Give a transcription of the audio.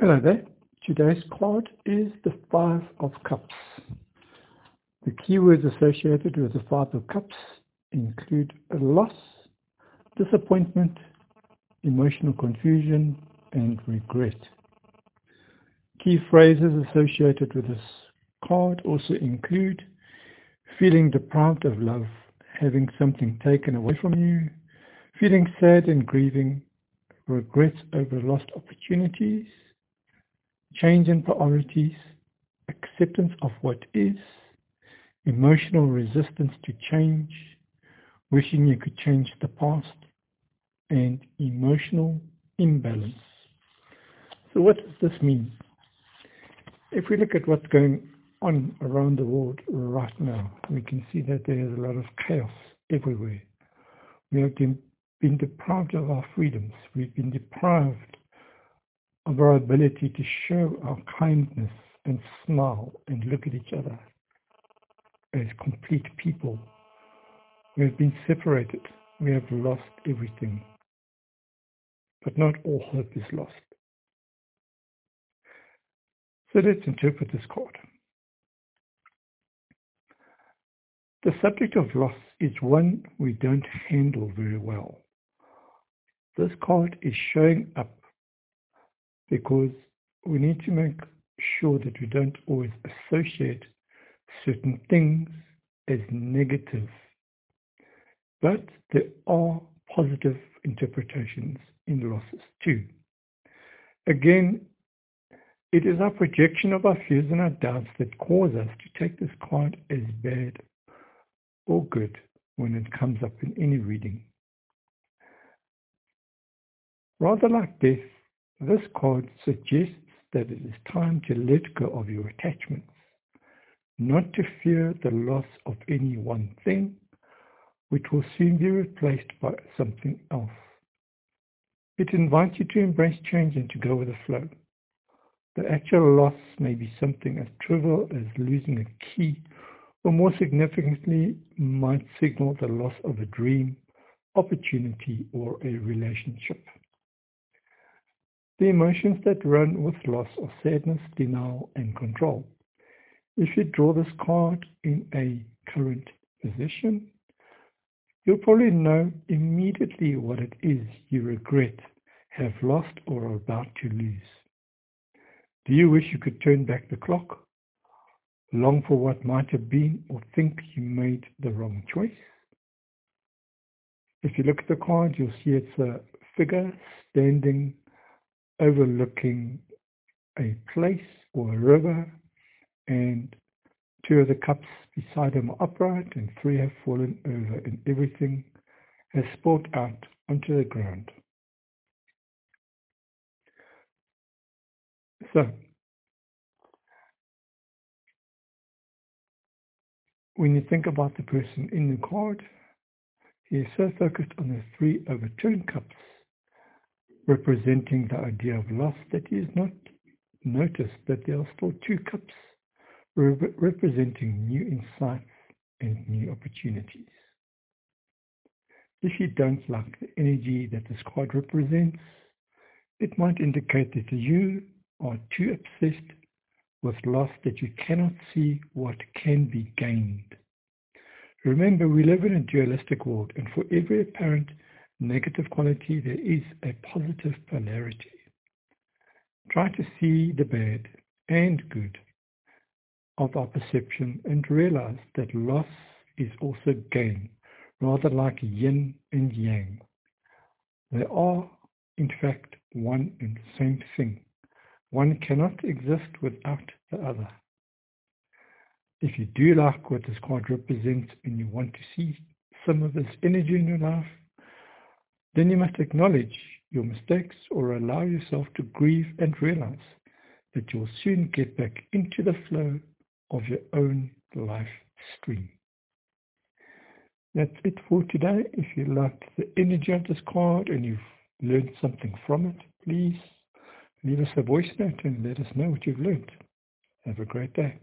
Hello there. Today's card is the Five of Cups. The keywords associated with the Five of Cups include loss, disappointment, emotional confusion, and regret. Key phrases associated with this card also include feeling deprived of love, having something taken away from you, feeling sad and grieving, regrets over lost opportunities, change in priorities, acceptance of what is, emotional resistance to change, wishing you could change the past, and emotional imbalance. So what does this mean? If we look at what's going on around the world right now, we can see that there is a lot of chaos everywhere. We have been, deprived of our freedoms. We've been deprived of our ability to show our kindness and smile and look at each other as complete people. We have been separated. We have lost everything. But not all hope is lost. So let's interpret this card. The subject of loss is one we don't handle very well. This card is showing up because we need to make sure that we don't always associate certain things as negative. But there are positive interpretations in losses too. Again, it is our projection of our fears and our doubts that cause us to take this card as bad or good when it comes up in any reading. Rather like death, this card suggests that it is time to let go of your attachments, not to fear the loss of any one thing, which will soon be replaced by something else. It invites you to embrace change and to go with the flow. The actual loss may be something as trivial as losing a key, or more significantly, might signal the loss of a dream, opportunity, or a relationship. The emotions that run with loss are sadness, denial, and control. If you draw this card in a current position, you'll probably know immediately what it is you regret, have lost, or are about to lose. Do you wish you could turn back the clock? Long for what might have been or think you made the wrong choice? If you look at the card, you'll see it's a figure standing overlooking a place or a river, and two of the cups beside him are upright, and three have fallen over, and everything has spilled out onto the ground. So, when you think about the person in the card, he is so focused on the three overturned cups representing the idea of loss that has not noticed that there are still two cups representing new insights and new opportunities. If you don't like the energy that this card represents, it might indicate that you are too obsessed with loss that you cannot see what can be gained. Remember, we live in a dualistic world, and for every apparent negative quality, there is a positive polarity. Try to see the bad and good of our perception and realize that loss is also gain, rather like yin and yang. They are, in fact, one and the same thing. One cannot exist without the other. If you do like what this card represents and you want to see some of this energy in your life, then you must acknowledge your mistakes or allow yourself to grieve and realize that you'll soon get back into the flow of your own life stream. That's it for today. If you liked the energy of this card and you've learned something from it, please leave us a voice note and let us know what you've learned. Have a great day.